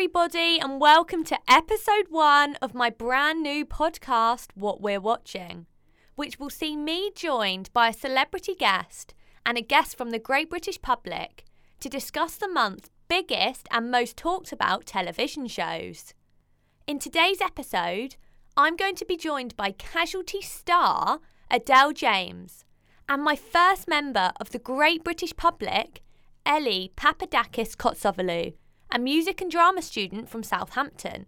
everybody, and welcome to episode one of my brand new podcast, What We're Watching, which will see me joined by a celebrity guest and a guest from the great British public to discuss the month's biggest and most talked about television shows. In today's episode, I'm going to be joined by casualty star Adele James and my first member of the great British public, Ellie Papadakis Kotsovolou a music and drama student from Southampton,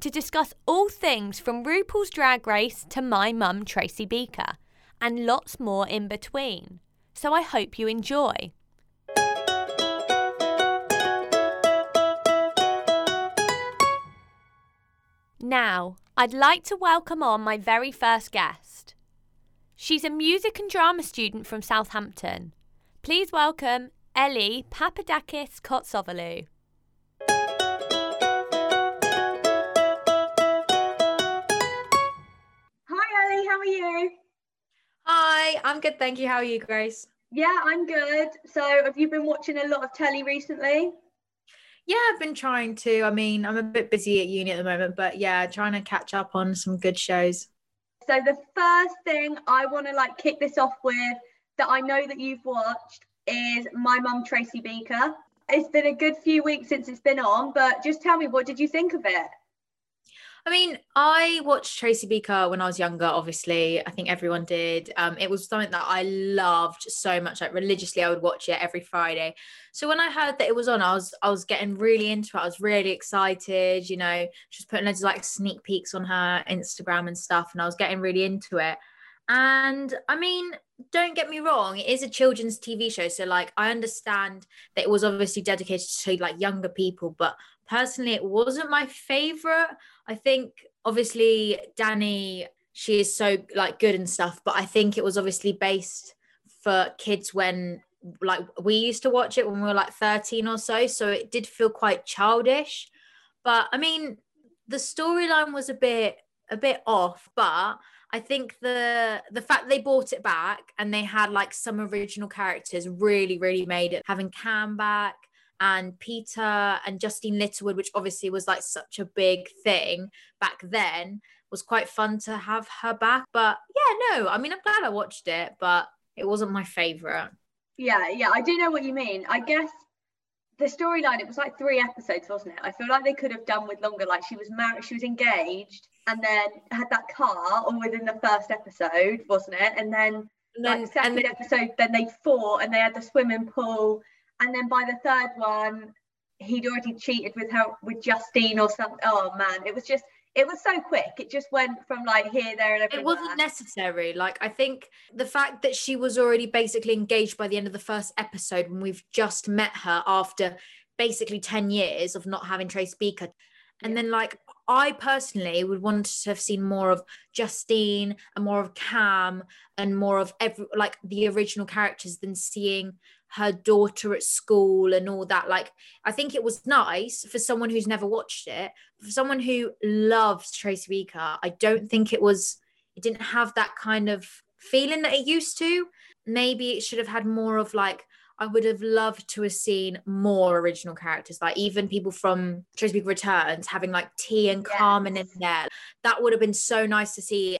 to discuss all things from RuPaul's Drag Race to my mum, Tracy Beaker, and lots more in between. So I hope you enjoy. Now, I'd like to welcome on my very first guest. She's a music and drama student from Southampton. Please welcome Ellie Papadakis Kotsovolou. How are you? Hi, I'm good, thank you. How are you, Grace? Yeah, I'm good. So, have you been watching a lot of telly recently? Yeah, I've been trying to. I mean, I'm a bit busy at uni at the moment, but yeah, trying to catch up on some good shows. So, the first thing I want to like kick this off with that I know that you've watched is My Mum Tracy Beaker. It's been a good few weeks since it's been on, but just tell me, what did you think of it? I mean, I watched Tracy Beaker when I was younger, obviously. I think everyone did. Um, it was something that I loved so much. Like religiously, I would watch it every Friday. So when I heard that it was on, I was I was getting really into it. I was really excited, you know, just putting loads of like sneak peeks on her Instagram and stuff, and I was getting really into it. And I mean, don't get me wrong, it is a children's TV show. So like I understand that it was obviously dedicated to like younger people, but personally it wasn't my favorite i think obviously Dani she is so like good and stuff but i think it was obviously based for kids when like we used to watch it when we were like 13 or so so it did feel quite childish but i mean the storyline was a bit a bit off but I think the the fact they brought it back and they had like some original characters really really made it. Having Cam back, and Peter and Justine Littlewood, which obviously was like such a big thing back then, was quite fun to have her back. But yeah, no, I mean, I'm glad I watched it, but it wasn't my favorite. Yeah, yeah, I do know what you mean. I guess the storyline, it was like three episodes, wasn't it? I feel like they could have done with longer. Like she was married, she was engaged, and then had that car all within the first episode, wasn't it? And then, and then like second then, episode, then they fought and they had the swimming pool and then by the third one he'd already cheated with her with Justine or something. Oh man, it was just it was so quick. It just went from like here, there, and everywhere. It wasn't necessary. Like I think the fact that she was already basically engaged by the end of the first episode when we've just met her after basically 10 years of not having Trace Beaker. And yeah. then like I personally would want to have seen more of Justine and more of Cam and more of every like the original characters than seeing her daughter at school and all that. Like, I think it was nice for someone who's never watched it, for someone who loves Tracy Beaker. I don't think it was, it didn't have that kind of feeling that it used to. Maybe it should have had more of like, I would have loved to have seen more original characters, like even people from Tracy Beaker Returns having like Tee and yes. Carmen in there. That would have been so nice to see.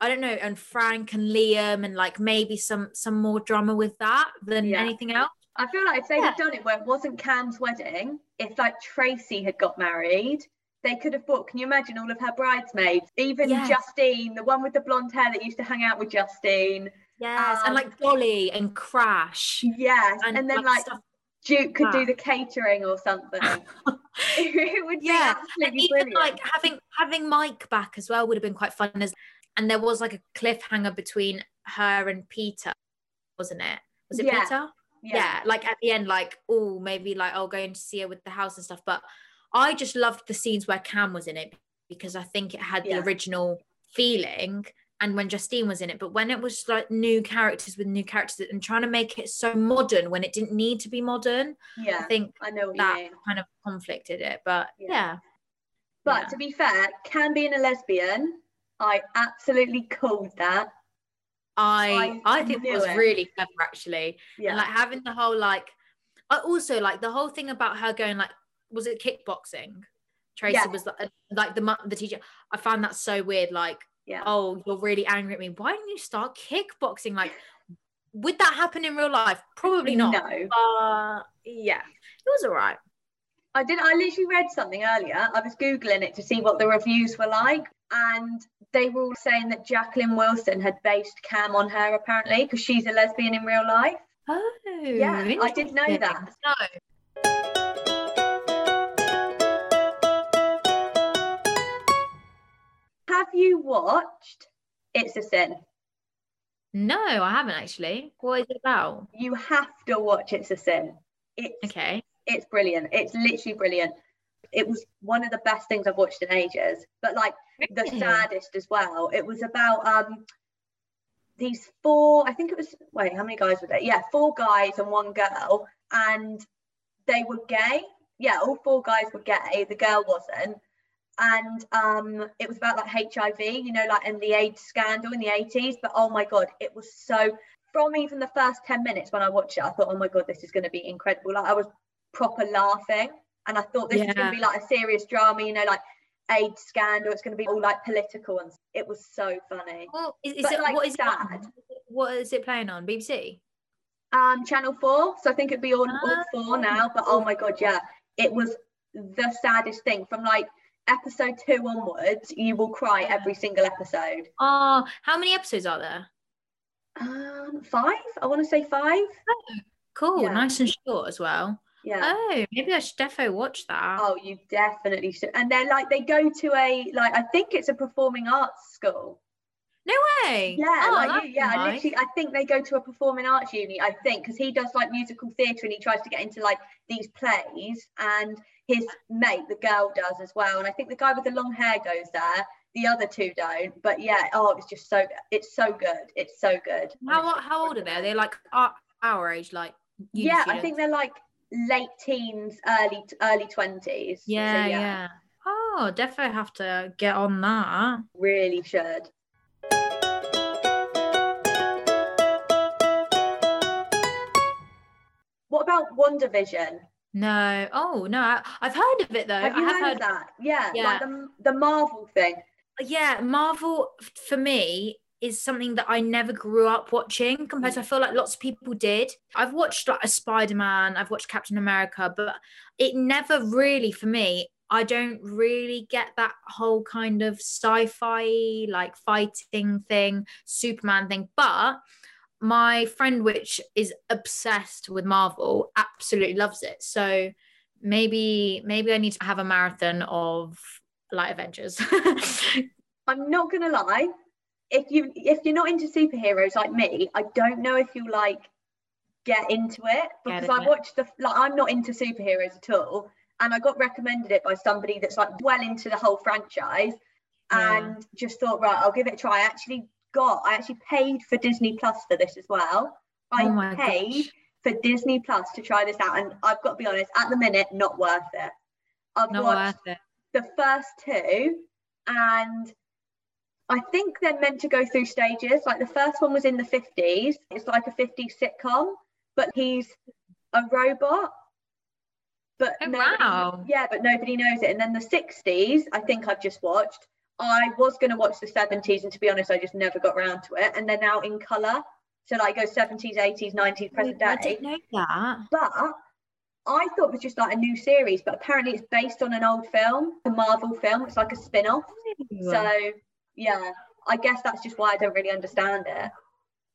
I don't know, and Frank and Liam and like maybe some some more drama with that than yeah. anything else. I feel like if they yeah. done it where it wasn't Cam's wedding, if like Tracy had got married, they could have bought. Can you imagine all of her bridesmaids? Even yes. Justine, the one with the blonde hair that used to hang out with Justine. Yes, um, and like Dolly and Crash. Yes, and, and then like, like Duke could do the catering or something. it would yeah. be absolutely and even like having having Mike back as well would have been quite fun as and there was like a cliffhanger between her and Peter, wasn't it? Was it yeah. Peter? Yeah. yeah. Like at the end, like, oh, maybe like I'll go in to see her with the house and stuff. But I just loved the scenes where Cam was in it because I think it had the original feeling and when Justine was in it. But when it was like new characters with new characters and trying to make it so modern when it didn't need to be modern, yeah, I think I know that kind of conflicted it. But yeah. yeah. But yeah. to be fair, Cam being a lesbian I absolutely called that. I I, I think it was it. really clever actually. Yeah. And like having the whole like I also like the whole thing about her going like was it kickboxing? Tracy Yeah. was like, like the the teacher. I found that so weird. Like, Yeah. oh, you're really angry at me. Why didn't you start kickboxing? Like, would that happen in real life? Probably not. No. But yeah, it was all right. I did. I literally read something earlier. I was googling it to see what the reviews were like, and they were all saying that Jacqueline Wilson had based Cam on her apparently because she's a lesbian in real life. Oh, Yeah, I didn't know that. No. Have you watched It's a Sin? No, I haven't actually. What is it about? You have to watch It's a Sin. It's Okay. it's brilliant. It's literally brilliant. It was one of the best things I've watched in ages. But like the saddest as well. It was about um these four, I think it was wait, how many guys were there? Yeah, four guys and one girl, and they were gay. Yeah, all four guys were gay, the girl wasn't. And um it was about like HIV, you know, like and the AIDS scandal in the 80s. But oh my god, it was so from even the first 10 minutes when I watched it, I thought, oh my god, this is gonna be incredible. Like I was proper laughing. And I thought this is gonna be like a serious drama, you know, like AIDS scandal. It's going to be all like political, and it was so funny. Well, is, is But, it like, what is it? What is it playing on? BBC. Um, Channel Four, so I think it'd be on all Ah. four now. But oh my god, yeah, it was the saddest thing. From like episode two onwards, you will cry every single episode. Oh, how many episodes are there? Um, five. I want to say five. Cool, Yeah. nice and short as well. Yeah. Oh, maybe I should defo watch that. Oh, you definitely should. And they're like they go to a like I think it's a performing arts school. No way. Yeah, Oh, like you, yeah. I literally, I think they go to a performing arts uni. I think because he does like musical theatre and he tries to get into like these plays, and his mate, the girl, does as well. And I think the guy with the long hair goes there. The other two don't. But yeah, oh, it's just so it's so good. It's so good. How how old are they? Are they like our, our age, like Yeah, I think they're like late teens, early early twenties. Yeah, yeah. Oh, definitely have to get on that. really should. What about WandaVision? No. Oh no, I, I've heard of it though. Have I you have heard, heard. of that? Yeah, Yeah. like the, the Marvel thing. Yeah, Marvel for me is something that I never grew up watching compared to I feel like lots of people did. I've watched like a Spider-Man, I've watched Captain America, but it never really for me, I don't really get that whole kind of sci-fi like fighting thing, Superman thing, but my friend which is obsessed with Marvel absolutely loves it. So maybe maybe I need to have a marathon of like Avengers. I'm not gonna lie. If you if you're not into superheroes like me, I don't know if you'll like get into it because I watched the like I'm not into superheroes at all, and I got recommended it by somebody that's like well into the whole franchise, Yeah. and just thought right, I'll give it a try. I actually got I actually paid for Disney Plus for this as well. I Oh paid gosh. for Disney Plus to try this out, and I've got to be honest, at the minute, not worth it. I've Not watched worth it. the first two and I think they're meant to go through stages. Like the first one was in the 50s. It's like a 50s sitcom, but he's a robot. But Oh, nobody- wow. yeah, but nobody knows it. And then the 60s, I think I've just watched. I was going to watch the 70s, and to be honest, I just never got round to it. And they're now in colour. So like goes 70s, 80s, 90s, present day. I didn't know that. but I thought it was just like a new series, but apparently it's based on an old film, a Marvel film. It's like a spin off. So, yeah, I guess that's just why I don't really understand it.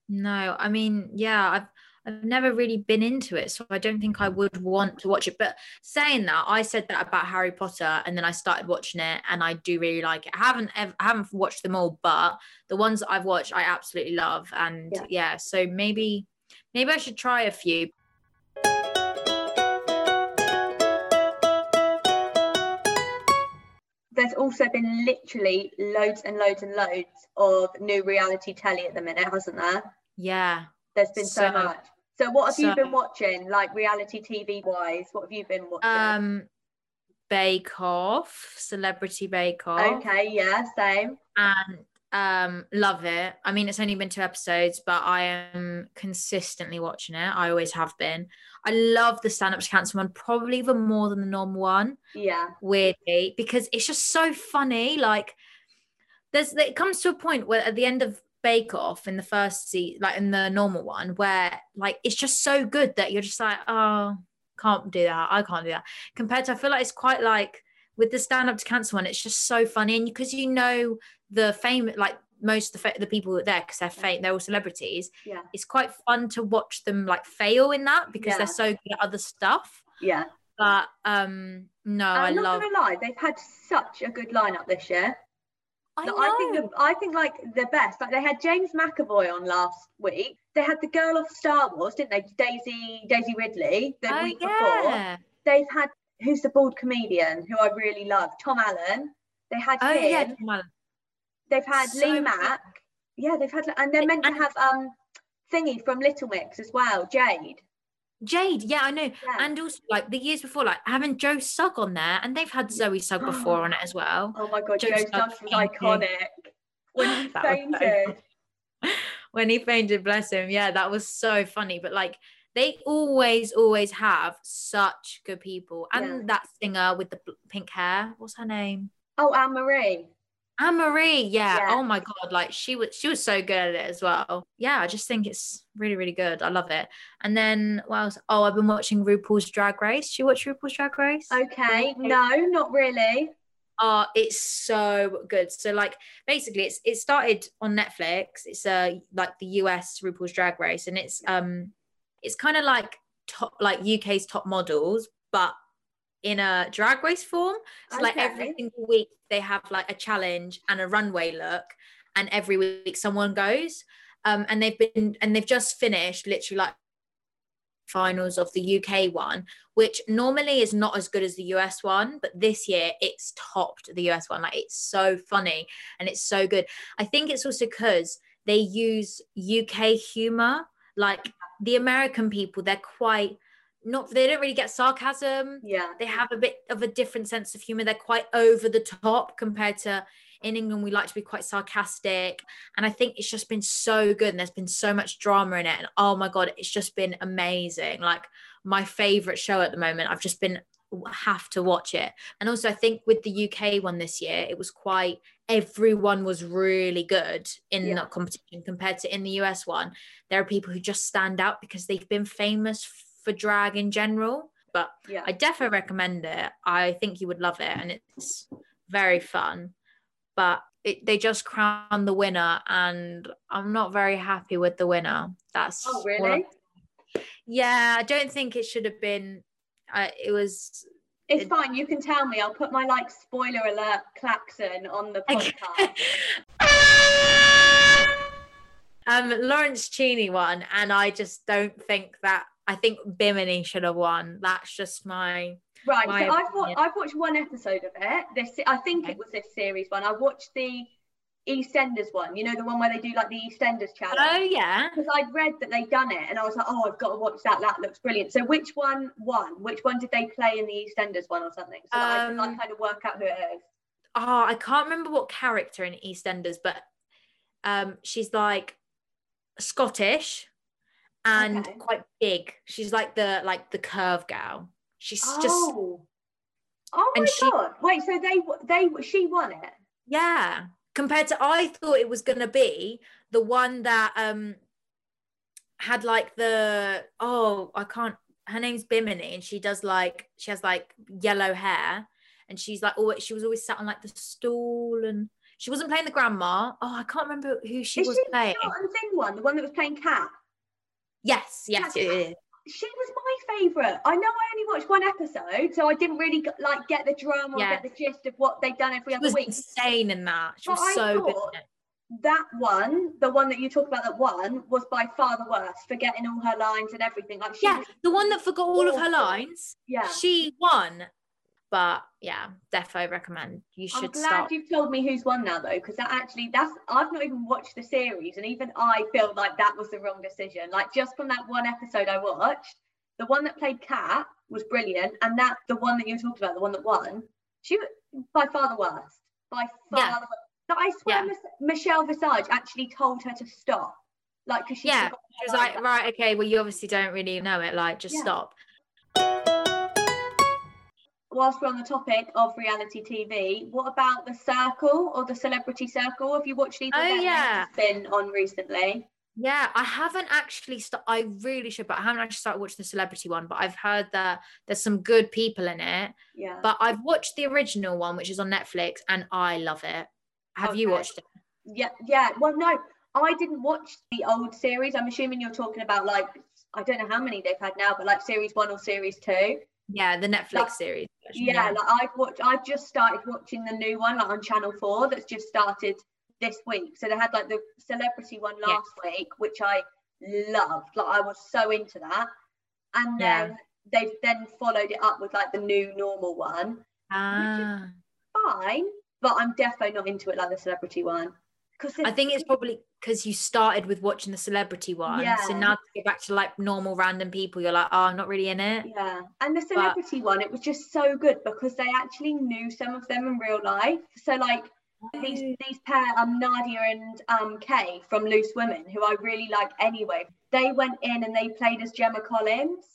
No, I mean, yeah, I've I've never really been into it, so I don't think I would want to watch it. But saying that, I said that about Harry Potter, and then I started watching it, and I do really like it. I haven't ever, I haven't watched them all, but the ones that I've watched, I absolutely love, and Yeah. yeah, so maybe maybe I should try a few. There's also been literally loads and loads and loads of new reality telly at the minute, hasn't there? Yeah, There's been so, So- much. So, what have you been watching, like reality TV wise? What have you been watching? um, Bake Off, Celebrity Bake Off, okay, yeah, same. and Um, love it. I mean, it's only been two episodes, but I am consistently watching it. I always have been. I love the stand up to cancer one, probably even more than the normal one. Yeah. Weirdly, because it's just so funny. Like, there's it comes to a point where at the end of Bake Off in the first seat, like in the normal one, where like it's just so good that you're just like, oh, can't do that. I can't do that. Compared to, I feel like it's quite like with the stand up to cancer one, it's just so funny, and because you know the fame, like most of the, the people there, because they're fame, they're all celebrities. Yeah. It's quite fun to watch them like fail in that because Yeah. they're so good at other stuff. Yeah. But um, no, I I'm not love. gonna lie, they've had such a good lineup this year. I, Like, I think know. the, I think like the best. Like they had James McAvoy on last week. They had the girl off Star Wars, didn't they? Daisy Daisy Ridley the oh week before. They've had who's the bald comedian who I really love, Tom Allen. They had Oh him. yeah. Well, They've had So Lee. Mack. Yeah, they've had, and they're meant to have um thingy from Little Mix as well, Jade. Jade, yeah, I know. Yeah. And also like the years before, like having Joe Sugg on there, and they've had Zoe Sugg before on it as well. Oh my god, Joe Joe Sugg was iconic when he That was so fainted. when he fainted, bless him. Yeah, that was so funny. But like they always, always have such good people. And Yeah. that singer with the pink hair, what's her name? Oh, Anne Marie. Anne Marie. Yeah. Yeah. Oh my god, like she was she was so good at it as well. Yeah, I just think it's really, really good. I love it. And then what else? Oh, I've been watching RuPaul's Drag Race. Do you watch RuPaul's Drag Race? Okay, no, not really. Oh, it's so good. So like basically it's it started on Netflix. It's uh like the US RuPaul's Drag Race and it's um it's kind of like top like UK's top models, but in a drag race form. So like every single week they have like a challenge and a runway look and every week someone goes. Um and they've been and they've just finished literally like finals of the UK one, which normally is not as good as the US one, but this year it's topped the US one. Like it's so funny and it's so good. I think it's also because they use UK humor. Like the American people, they're quite not they don't really get sarcasm. Yeah. They have a bit of a different sense of humor. They're quite over the top compared to in England, we like to be quite sarcastic. And I think it's just been so good. And there's been so much drama in it. And oh my God, it's just been amazing. Like my favorite show at the moment. I've just been have to watch it. And also, I think with the UK one this year, it was quite everyone was really good in Yeah. that competition compared to in the US one. There are people who just stand out because they've been famous for drag in general. But Yeah. I definitely recommend it. I think you would love it, and it's very fun. But it, they just crowned the winner, and I'm not very happy with the winner. That's Oh, really? Yeah, I don't think it should have been. Uh, it was. It's it- fine. You can tell me. I'll put my like spoiler alert klaxon on the podcast. um, Lawrence Chaney won, and I just don't think that. I think Bimini should have won. That's just my. Right. My so I've, wa- I've watched one episode of it. This I think Okay. it was this series one. I watched the EastEnders one. You know the one where they do like the EastEnders challenge. Oh yeah. because I'd read that they'd done it and I was like, oh, I've got to watch that. That looks brilliant. So which one won? Which one did they play in the EastEnders one or something? So that I can like, Um, kind of work out who it is. oh, I can't remember what character in EastEnders, but um, she's like Scottish and Okay. quite big. She's like the like the curve gal. She's just Oh. Oh my she- god! Wait, so they they she won it? yeah. Compared to I thought it was gonna be the one that um had like the oh I can't her name's Bimini and she does like she has like yellow hair and she's like always she was always sat on like the stool and she wasn't playing the grandma. Oh, I can't remember who she Is was she the playing. And Thing one, the one that was playing Cat? Yes, yes, Yeah, is. She was my favourite. I know I only watched one episode, so I didn't really like get the drama Yeah. or get the gist of what they've done every She other was week. insane in that. She But was I so good That one, the one that you talked about that won, was by far the worst, forgetting all her lines and everything. Like she Yeah, the one that forgot all of her lines. yeah. She won. But yeah, defo recommend. You I'm should glad start. you've told me who's won now though, because that actually that's I've not even watched the series, and even I feel like that was the wrong decision. Like just from that one episode I watched, the one that played Cat was brilliant, and that the one that you talked about, the one that won, she was by far the worst. By far Yeah. the worst. Like, I swear Yeah. Michelle Visage actually told her to stop. Like, because she Yeah, She was like, right, okay, well, you obviously don't really know it. Like, just Yeah. stop. Whilst we're on the topic of reality TV, what about The Circle or The Celebrity Circle? Have you watched either Oh? Yeah. been on recently. Yeah, I haven't actually. St- I really should, but I haven't actually started watching the celebrity one. But I've heard that there's some good people in it. Yeah. But I've watched the original one, which is on Netflix, and I love it. Have you watched it? Yeah, yeah. Well, no, I didn't watch the old series. I'm assuming you're talking about like I don't know how many they've had now, but like series one or series two. Yeah, the Netflix Like, series. version, Yeah, like I've watched. I've just started watching the new one, like on Channel Four, that's just started this week. So they had like the celebrity one Yeah. last week, which I loved. Like I was so into that, and Yeah. then they've then followed it up with like the new normal one. Ah, Fine, but I'm definitely not into it like the celebrity one. Because I think it's probably because you started with watching the celebrity one. So now to go back to like normal random people, you're like, oh, I'm not really in it. Yeah, and the celebrity one, it was just so good because they actually knew some of them in real life. So like these these pair, um, Nadia and um Kaye from Loose Women, who I really like anyway. They went in and they played as Gemma Collins.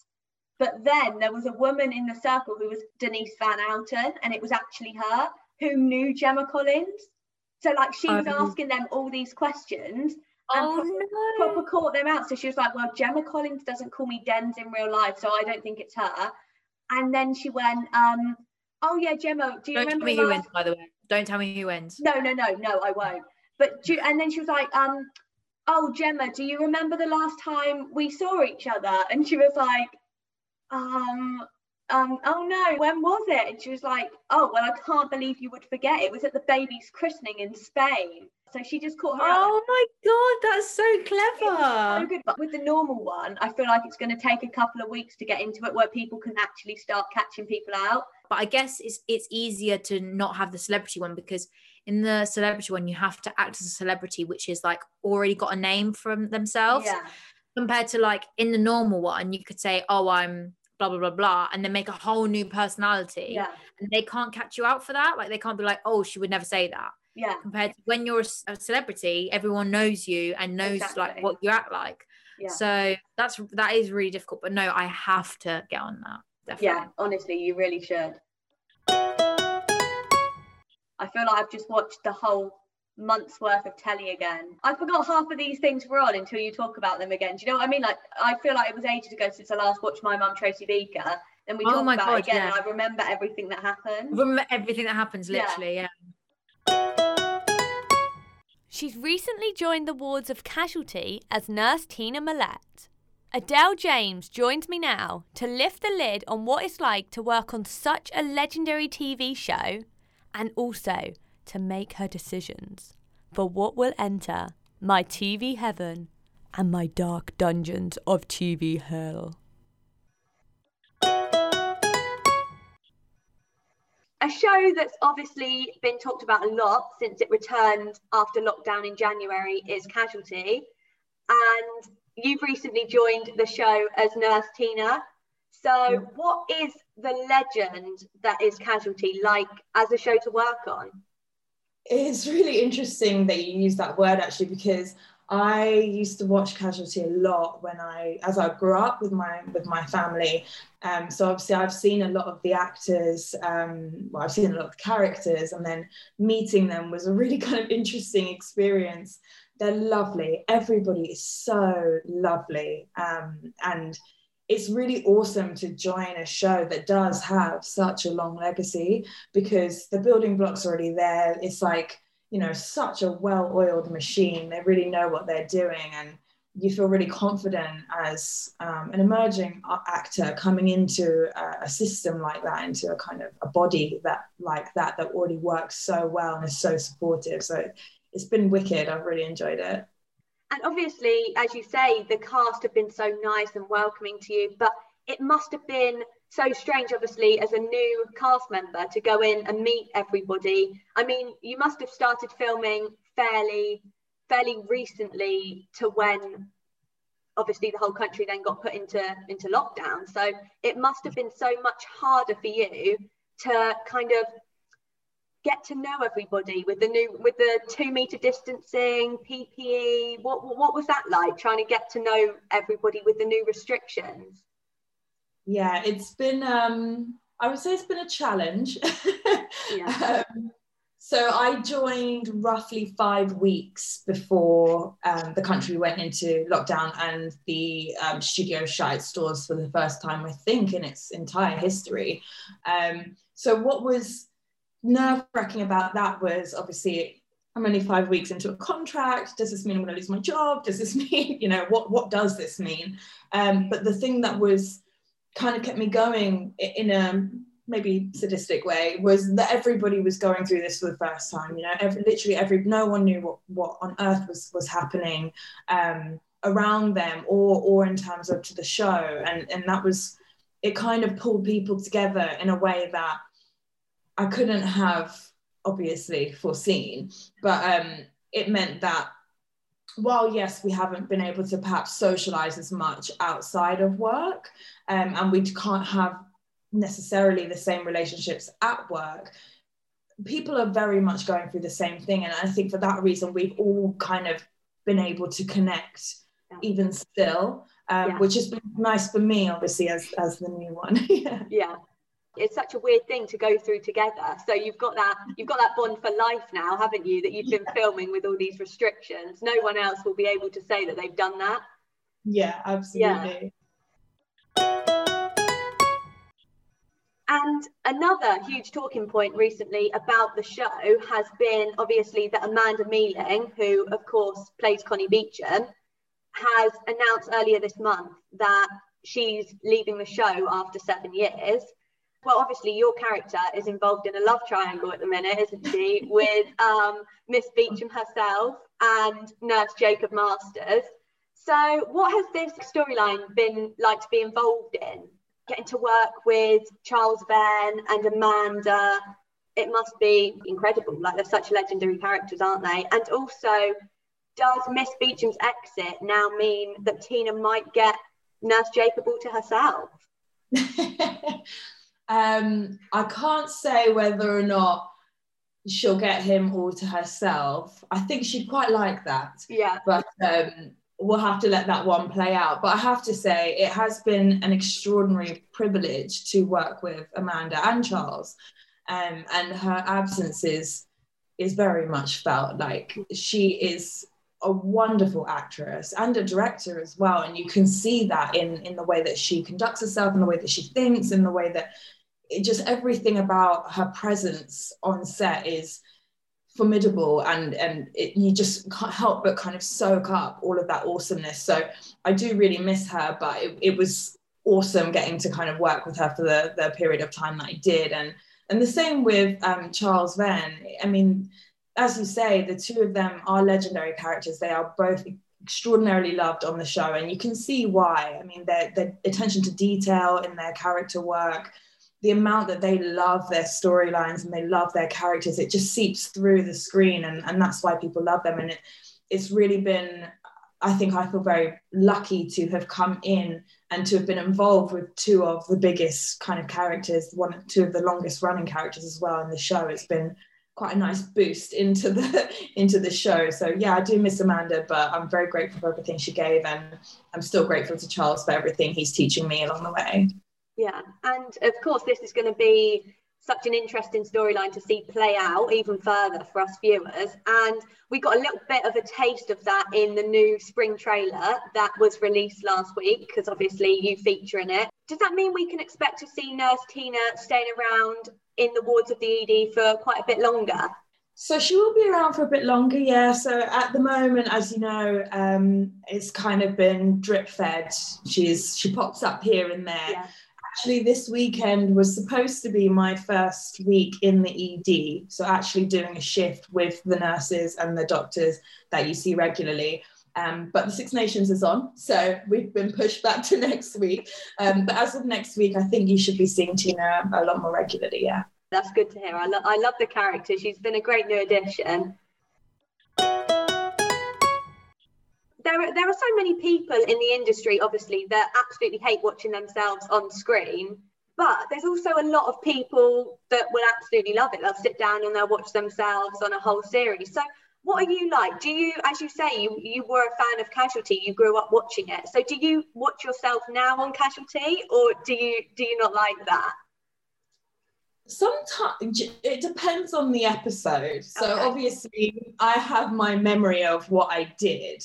But then there was a woman in the circle who was Denise Van Outen, and it was actually her who knew Gemma Collins. So like she was Oh. asking them all these questions, and Oh pro- no. proper caught them out. So she was like, Well, Gemma Collins doesn't call me Dens in real life, so I don't think it's her. And then she went, um, Oh yeah, Gemma, do you Don't tell me the who wins, by the way. Don't tell me who wins. No, no, no, no, I won't. But do and then she was like, um, oh Gemma, do you remember the last time we saw each other? And she was like, um, um, oh no, when was it? And she was like, oh well, I can't believe you would forget. It was at the baby's christening in Spain. So she just caught her out. Oh my god, that's so clever. so good. But with the normal one, I feel like it's going to take a couple of weeks to get into it where people can actually start catching people out. But I guess it's it's easier to not have the celebrity one because in the celebrity one you have to act as a celebrity, which is like already got a name from themselves. Yeah. Compared to like in the normal one, you could say, "Oh, I'm blah blah blah blah," and then make a whole new personality. Yeah. And they can't catch you out for that. Like they can't be like, "Oh, she would never say that." Yeah. Compared to when you're a celebrity, everyone knows you and knows Exactly. like what you act like. Yeah. So that's that is really difficult. But no, I have to get on that. Definitely. Yeah, honestly, you really should. I feel like I've just watched the whole month's worth of telly again. I forgot half of these things were on until you talk about them again. Do you know what I mean? Like, I feel like it was ages ago since I last watched my mum Tracy Beaker. Then we Oh talk my about God, it again, yeah. and I remember everything that happened. Remember everything that happens, Yeah. literally. Yeah. She's recently joined the wards of casualty as Nurse Tina Mollett. Adele James joins me now to lift the lid on what it's like to work on such a legendary TV show and also to make her decisions for what will enter my TV heaven and my dark dungeons of TV hell. a show that's obviously been talked about a lot since it returned after lockdown in January is Casualty. And you've recently joined the show as Nurse Tina. So, what is the legend that is Casualty like as a show to work on? It's really interesting that you use that word actually because I used to watch Casualty a lot when I, as I grew up with my with my family. Um, so obviously I've seen a lot of the actors. Um, well, I've seen a lot of the characters, and then meeting them was a really kind of interesting experience. They're lovely. Everybody is so lovely, um, and it's really awesome to join a show that does have such a long legacy because the building blocks are already there. It's like, you know, such a well oiled machine. They really know what they're doing. And you feel really confident as um, an emerging actor coming into a, a system like that, into a kind of a body that like that, that already works so well and is so supportive. So it's been wicked. I've really enjoyed it. And obviously, as you say, the cast have been so nice and welcoming to you, but it must have been so strange, obviously, as a new cast member to go in and meet everybody. I mean, you must have started filming fairly, fairly recently to when obviously the whole country then got put into into lockdown. So it must have been so much harder for you to kind of get to know everybody with the new with the two meter distancing ppe what what was that like trying to get to know everybody with the new restrictions? Yeah it's been um i would say it's been a challenge. Yeah. um, so i joined roughly five weeks before um, the country went into lockdown and the um, studio shut its doors for the first time i think in its entire history. Um, so what was nerve wracking about that was obviously I'm only five weeks into a contract. Does this mean I'm going to lose my job? Does this mean, you know, what what does this mean? Um, but the thing that was kind of kept me going in a maybe sadistic way was that everybody was going through this for the first time. You know, every, literally every no one knew what what on earth was was happening um, around them or or in terms of to the show, and and that was it. Kind of pulled people together in a way that I couldn't have obviously foreseen, but um, it meant that while yes, we haven't been able to perhaps socialize as much outside of work, um, and we can't have necessarily the same relationships at work, people are very much going through the same thing. And I think for that reason, we've all kind of been able to connect yeah. even still, um, yeah. which has been nice for me, obviously, as, as the new one. yeah. yeah it's such a weird thing to go through together. So you've got that you've got that bond for life now haven't you that you've been yeah. filming with all these restrictions. No one else will be able to say that they've done that. Yeah absolutely. Yeah. And another huge talking point recently about the show has been obviously that Amanda Mealing, who of course plays Connie Beecham, has announced earlier this month that she's leaving the show after seven years well, obviously your character is involved in a love triangle at the minute, isn't she, with um, Miss Beecham herself and Nurse Jacob Masters. So, what has this storyline been like to be involved in? Getting to work with Charles Venn and Amanda, it must be incredible. Like, they're such legendary characters, aren't they? And also, does Miss Beecham's exit now mean that Tina might get Nurse Jacob all to herself? Um, I can't say whether or not she'll get him all to herself. I think she'd quite like that. Yeah. But um, we'll have to let that one play out. But I have to say, it has been an extraordinary privilege to work with Amanda and Charles. Um, and her absence is, is very much felt like she is a wonderful actress and a director as well and you can see that in in the way that she conducts herself in the way that she thinks in the way that it just everything about her presence on set is formidable and and it, you just can't help but kind of soak up all of that awesomeness. So i do really miss her but it, it was awesome getting to kind of work with her for the, the period of time that i did. And and the same with um, charles venn. I mean as you say the two of them are legendary characters. They are both extraordinarily loved on the show and you can see why. I mean their, their attention to detail in their character work the amount that they love their storylines and they love their characters, it just seeps through the screen, and, and that's why people love them. And it, it's really been, I think I feel very lucky to have come in and to have been involved with two of the biggest kind of characters, one, two of the longest running characters as well in the show. It's been quite a nice boost into the into the show. So yeah, I do miss Amanda, but I'm very grateful for everything she gave, and I'm still grateful to Charles for everything he's teaching me along the way. Yeah, and of course, this is going to be such an interesting storyline to see play out even further for us viewers. And we got a little bit of a taste of that in the new spring trailer that was released last week, because obviously you feature in it. Does that mean we can expect to see Nurse Tina staying around in the wards of the ED for quite a bit longer? So she will be around for a bit longer, yeah. So at the moment, as you know, um, it's kind of been drip fed. She's she pops up here and there. Yeah actually this weekend was supposed to be my first week in the ED. So actually doing a shift with the nurses and the doctors that you see regularly. Um, but the Six Nations is on, so we've been pushed back to next week. Um, but as of next week, I think you should be seeing Tina a lot more regularly. Yeah, that's good to hear. I, lo- I love the character. She's been a great new addition. There are, there are so many people in the industry, obviously, that absolutely hate watching themselves on screen. But there's also a lot of people that will absolutely love it. They'll sit down and they'll watch themselves on a whole series. So what are you like? Do you, as you say, you, you were a fan of Casualty, you grew up watching it. So do you watch yourself now on Casualty or do you do you not like that? Sometimes it depends on the episode. So Okay. obviously i have my memory of what i did.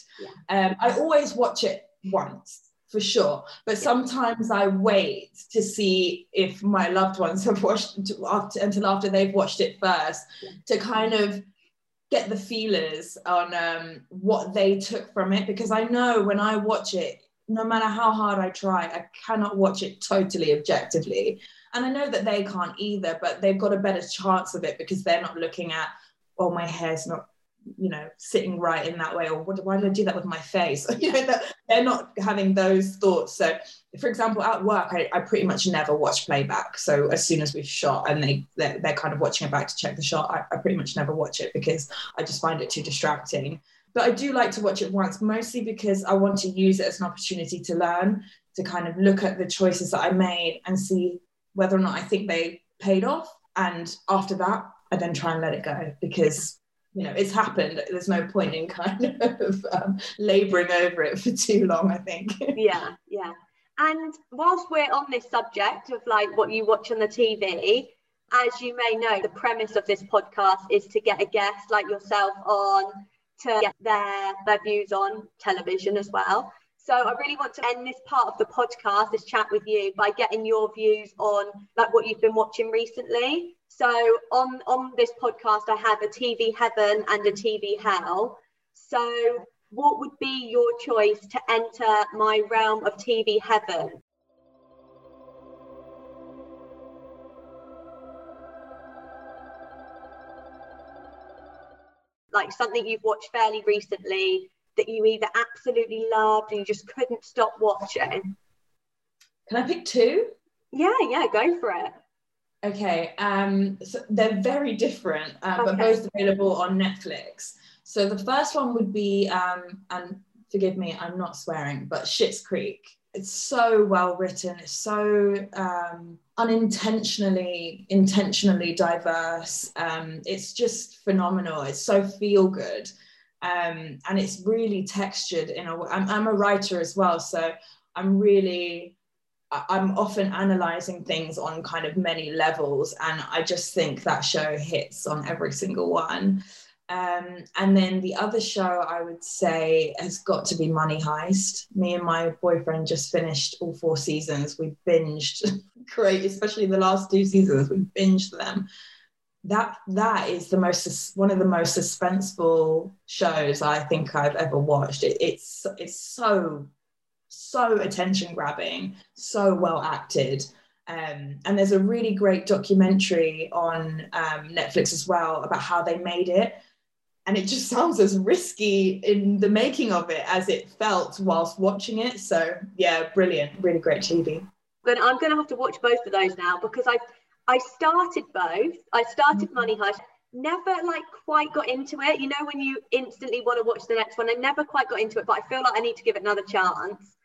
Um, i always watch it once for sure. But sometimes i wait to see if my loved ones have watched it after, until after they've watched it first Yeah. to kind of get the feelers on um, what they took from it. Because i know when i watch it no matter how hard i try i cannot watch it totally objectively and I know that they can't either, but they've got a better chance of it because they're not looking at, oh, my hair's not, you know, sitting right in that way, or what, why did I do that with my face? you know, they're- they're not having those thoughts. So, for example, at work, I, I pretty much never watch playback. So as soon as we've shot and they they're, they're kind of watching it back to check the shot, I, I pretty much never watch it because I just find it too distracting. But I do like to watch it once, mostly because I want to use it as an opportunity to learn, to kind of look at the choices that I made and see whether or not I think they paid off. And after that, I then try and let it go because you know it's happened. There's no point in kind of um, laboring over it for too long. I think. yeah, yeah. And whilst we're on this subject of like what you watch on the TV, as you may know, the premise of this podcast is to get a guest like yourself on to get their, their views on television as well. So I really want to end this part of the podcast, this chat with you, by getting your views on like what you've been watching recently. So on on this podcast, I have a TV heaven and a TV hell. So what would be your choice to enter my realm of TV heaven? Like something you've watched fairly recently that you either absolutely loved and you just couldn't stop watching. Can I pick two? Yeah, yeah, go for it. Okay, um, so they're very different, uh, but both available on Netflix. So the first one would be, um, and forgive me, I'm not swearing, but Schitt's Creek. It's so well written. It's so um, unintentionally, intentionally diverse. Um, it's just phenomenal. It's so feel good, um, and it's really textured in a way. I'm, I'm a writer as well, so I'm really I'm often analyzing things on kind of many levels, and I just think that show hits on every single one. Um, and then the other show I would say has got to be Money Heist. Me and my boyfriend just finished all four seasons. We binged great, especially the last two seasons. We binged them. That that is the most one of the most suspenseful shows I think I've ever watched. It, it's it's so so attention grabbing, so well acted. Um, and there's a really great documentary on um, Netflix as well about how they made it. And it just sounds as risky in the making of it as it felt whilst watching it. So, yeah, brilliant, really great TV. But I'm going to have to watch both of those now because I I started both. I started mm-hmm. Money Heist. Never like quite got into it. You know when you instantly want to watch the next one. I never quite got into it, but I feel like I need to give it another chance.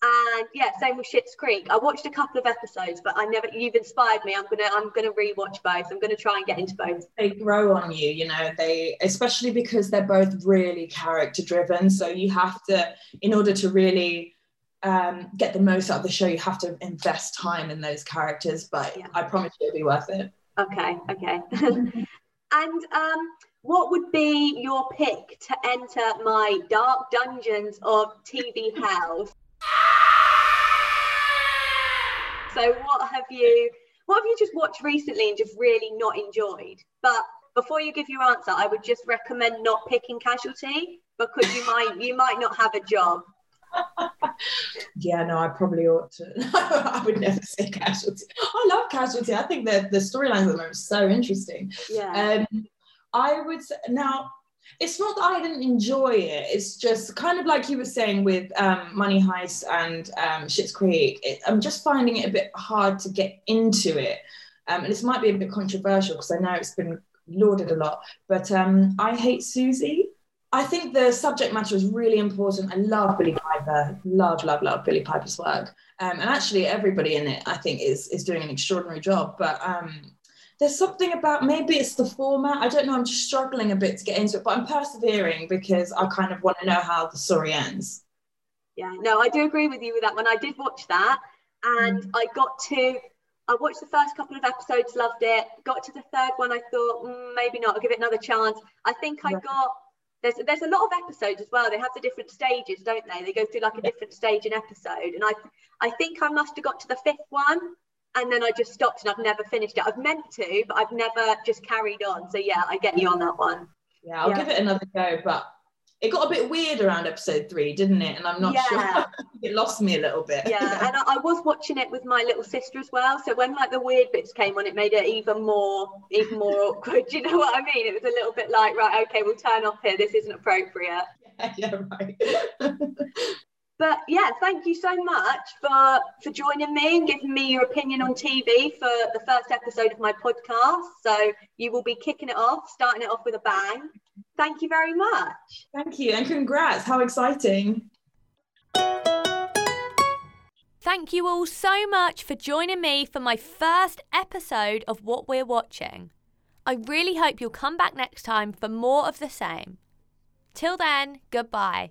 And yeah, same with Schitt's Creek. I watched a couple of episodes, but I never. You've inspired me. I'm gonna I'm gonna rewatch both. I'm gonna try and get into both. They grow on you, you know, they, especially because they're both really character driven. So you have to, in order to really um, get the most out of the show, you have to invest time in those characters. But Yeah. I promise you it'll be worth it. Okay, okay. and um, what would be your pick to enter my dark dungeons of TV hell? So what have you what have you just watched recently and just really not enjoyed? But before you give your answer, I would just recommend not picking casualty because you might you might not have a job. Yeah, no, I probably ought to. I would never say casualty. I love casualty. I think that the storylines at the moment are so interesting. Yeah. Um, I would say, now. It's not that I didn't enjoy it. It's just kind of like you were saying with um, Money Heist and um, Schitt's Creek. It, I'm just finding it a bit hard to get into it, um, and this might be a bit controversial because I know it's been lauded a lot. But um, I hate Suzie. I think the subject matter is really important. I love Billie Piper, love, love, love Billie Piper's work, um, and actually everybody in it, I think, is is doing an extraordinary job. But um, there's something about maybe it's the format. I don't know. I'm just struggling a bit to get into it, but I'm persevering because I kind of want to know how the story ends. Yeah, no, I do agree with you with that one. I did watch that, and mm. I got to. I watched the first couple of episodes, loved it. Got to the third one, I thought mm, maybe not. I'll give it another chance. I think I got there's there's a lot of episodes as well. They have the different stages, don't they? They go through like a different stage in episode, and I I think I must have got to the fifth one, and then I just stopped and I've never finished it. I've meant to, but I've never just carried on. So yeah, I get you on that one. Yeah, I'll yeah. give it another go, but it got a bit weird around episode three, didn't it? And I'm not yeah. sure it lost me a little bit. Yeah, and I, I, was watching it with my little sister as well. So when like the weird bits came on, it made it even more, even more awkward. Do you know what I mean? It was a little bit like, right, okay, we'll turn off here. This isn't appropriate. Yeah, yeah right. but yeah, thank you so much for for joining me and giving me your opinion on TV for the first episode of my podcast. So you will be kicking it off, starting it off with a bang. Thank you very much. Thank you and congrats. How exciting. Thank you all so much for joining me for my first episode of What We're Watching. I really hope you'll come back next time for more of the same. Till then, goodbye.